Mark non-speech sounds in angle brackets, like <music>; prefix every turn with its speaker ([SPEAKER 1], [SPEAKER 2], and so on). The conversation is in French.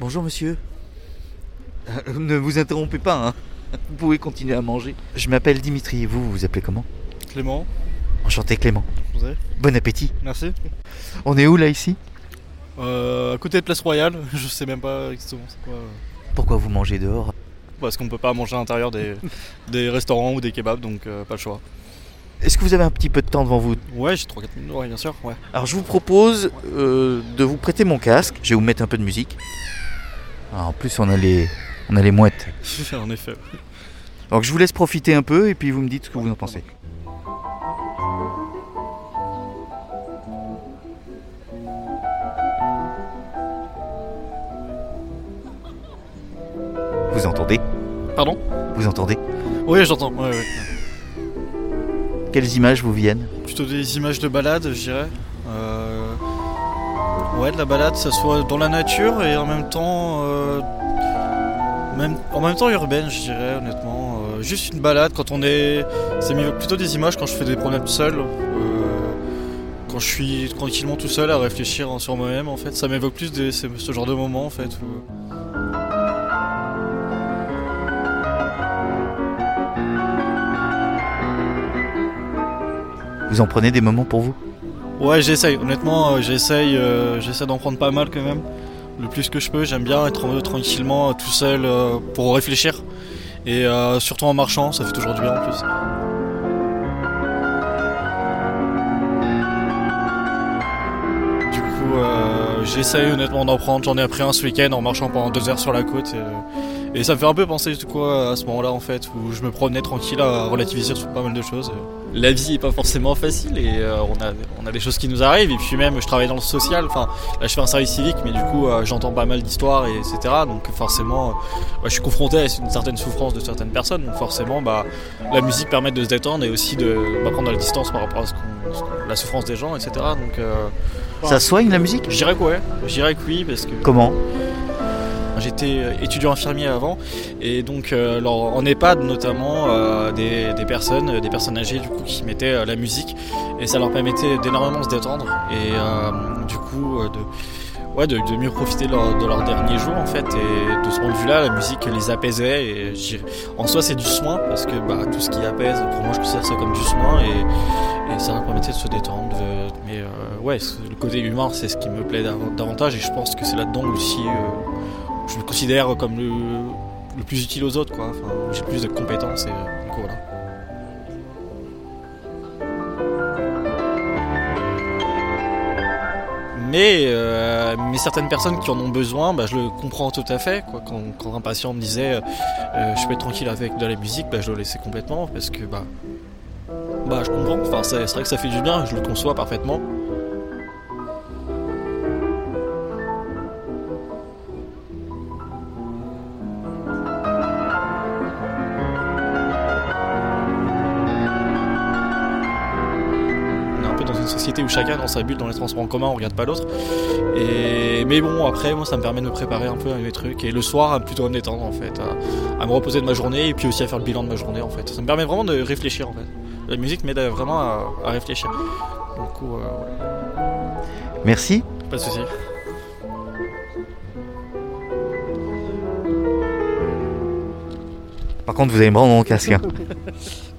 [SPEAKER 1] Bonjour monsieur. Euh, ne vous interrompez pas, hein. Vous pouvez continuer à manger. Je m'appelle Dimitri, vous, vous vous appelez comment?
[SPEAKER 2] Clément,
[SPEAKER 1] Enchanté Clément.
[SPEAKER 2] vous avez
[SPEAKER 1] Bon appétit.
[SPEAKER 2] Merci.
[SPEAKER 1] On est où là ici?
[SPEAKER 2] Euh, à côté de Place Royale, <laughs> je sais même pas exactement c'est quoi. euh,
[SPEAKER 1] Pourquoi vous mangez dehors?
[SPEAKER 2] Parce qu'on peut pas manger à l'intérieur des, <laughs> des restaurants ou des kebabs, donc euh, pas le choix.
[SPEAKER 1] Est-ce que vous avez un petit peu de temps devant vous?
[SPEAKER 2] Ouais, j'ai 3-4 minutes, ouais, bien sûr, ouais.
[SPEAKER 1] Alors je vous propose euh, de vous prêter mon casque. Je vais vous mettre un peu de musique. Ah, en plus on a les, on a les mouettes. <laughs>
[SPEAKER 2] en effet.
[SPEAKER 1] Donc je vous laisse profiter un peu et puis vous me dites ce que vous en pensez. Vous entendez?
[SPEAKER 2] Pardon?
[SPEAKER 1] Vous entendez?
[SPEAKER 2] Oui, j'entends, ouais, ouais.
[SPEAKER 1] Quelles images vous viennent?
[SPEAKER 2] Plutôt des images de balade, je dirais. Euh, Ouais, de la balade, ça soit dans la nature et en même temps. euh, Même, en même temps urbaine, je dirais, honnêtement. Euh, juste une balade quand on est. C'est plutôt des images quand je fais des promenades seul. euh, Quand je suis tranquillement tout seul à réfléchir sur moi-même, en fait. Ça m'évoque plus ce genre de moment, en fait. où-
[SPEAKER 1] Vous en prenez des moments pour vous?
[SPEAKER 2] Ouais, j'essaye. Honnêtement, euh, j'essaye, euh, j'essaie d'en prendre pas mal quand même. Le plus que je peux. J'aime bien être tranquillement euh, tout seul pour réfléchir. Et surtout en marchant, ça fait toujours du bien en plus. Du coup, j'essaye honnêtement d'en prendre. J'en ai appris un ce week-end en marchant pendant deux heures sur la côte. Et, et ça me fait un peu penser du coup à ce moment-là en fait, où je me promenais tranquille à relativiser sur pas mal de choses. La vie est pas forcément facile et euh, on, a, on a des choses qui nous arrivent. Et puis même, je travaille dans le social. Enfin, là, je fais un service civique, mais du coup, euh, j'entends pas mal d'histoires, et etc. Donc forcément, euh, bah, je suis confronté à une certaine souffrance de certaines personnes. Donc forcément, bah, la musique permet de se détendre et aussi de bah, prendre la distance par rapport à ce qu'on- ce qu'on- la souffrance des gens, etc. Donc euh,
[SPEAKER 1] Ça soigne la musique?
[SPEAKER 2] Je dirais que ouais, je dirais que oui, parce que
[SPEAKER 1] Comment?
[SPEAKER 2] J'étais euh, étudiant infirmier avant. Et donc euh, en EHPAD notamment euh, des, personnes, des personnes âgées du coup qui mettaient la musique. Et ça leur permettait d'énormément se détendre et du coup de, ouais, de, de mieux profiter de leur, de leur dernier jour en fait. Et de ce point de vue-là la musique les apaisait et en soi c'est du soin parce que bah, tout ce qui apaise pour moi je considère ça comme du soin et, ça leur permettait de se détendre mais ouais le côté humain c'est ce qui me plaît dav- davantage et je pense que c'est là-dedans aussi je me considère comme le, plus utile aux autres, quoi. J'ai plus de compétences et euh, du coup, voilà. Mais, euh, mais certaines personnes qui en ont besoin, bah, je le comprends tout à fait. Quand, un patient me disait euh, je peux être tranquille avec de la musique, bah, je le laissais complètement parce que bah, bah, je comprends. Enfin, c'est vrai que ça fait du bien, je le conçois parfaitement. Société où chacun dans sa bulle dans les transports en commun, on regarde pas l'autre. Et mais bon, après, moi, ça me permet de me préparer un peu à mes trucs et le soir, à plutôt à me détendre en fait, à, à me reposer de ma journée et puis aussi à faire le bilan de ma journée en fait. Ça me permet vraiment de réfléchir en fait. La musique m'aide vraiment à, à réfléchir. Du coup, euh.
[SPEAKER 1] Merci.
[SPEAKER 2] pas de soucis.
[SPEAKER 1] Par contre, vous allez me rendre mon casque. hein. <laughs>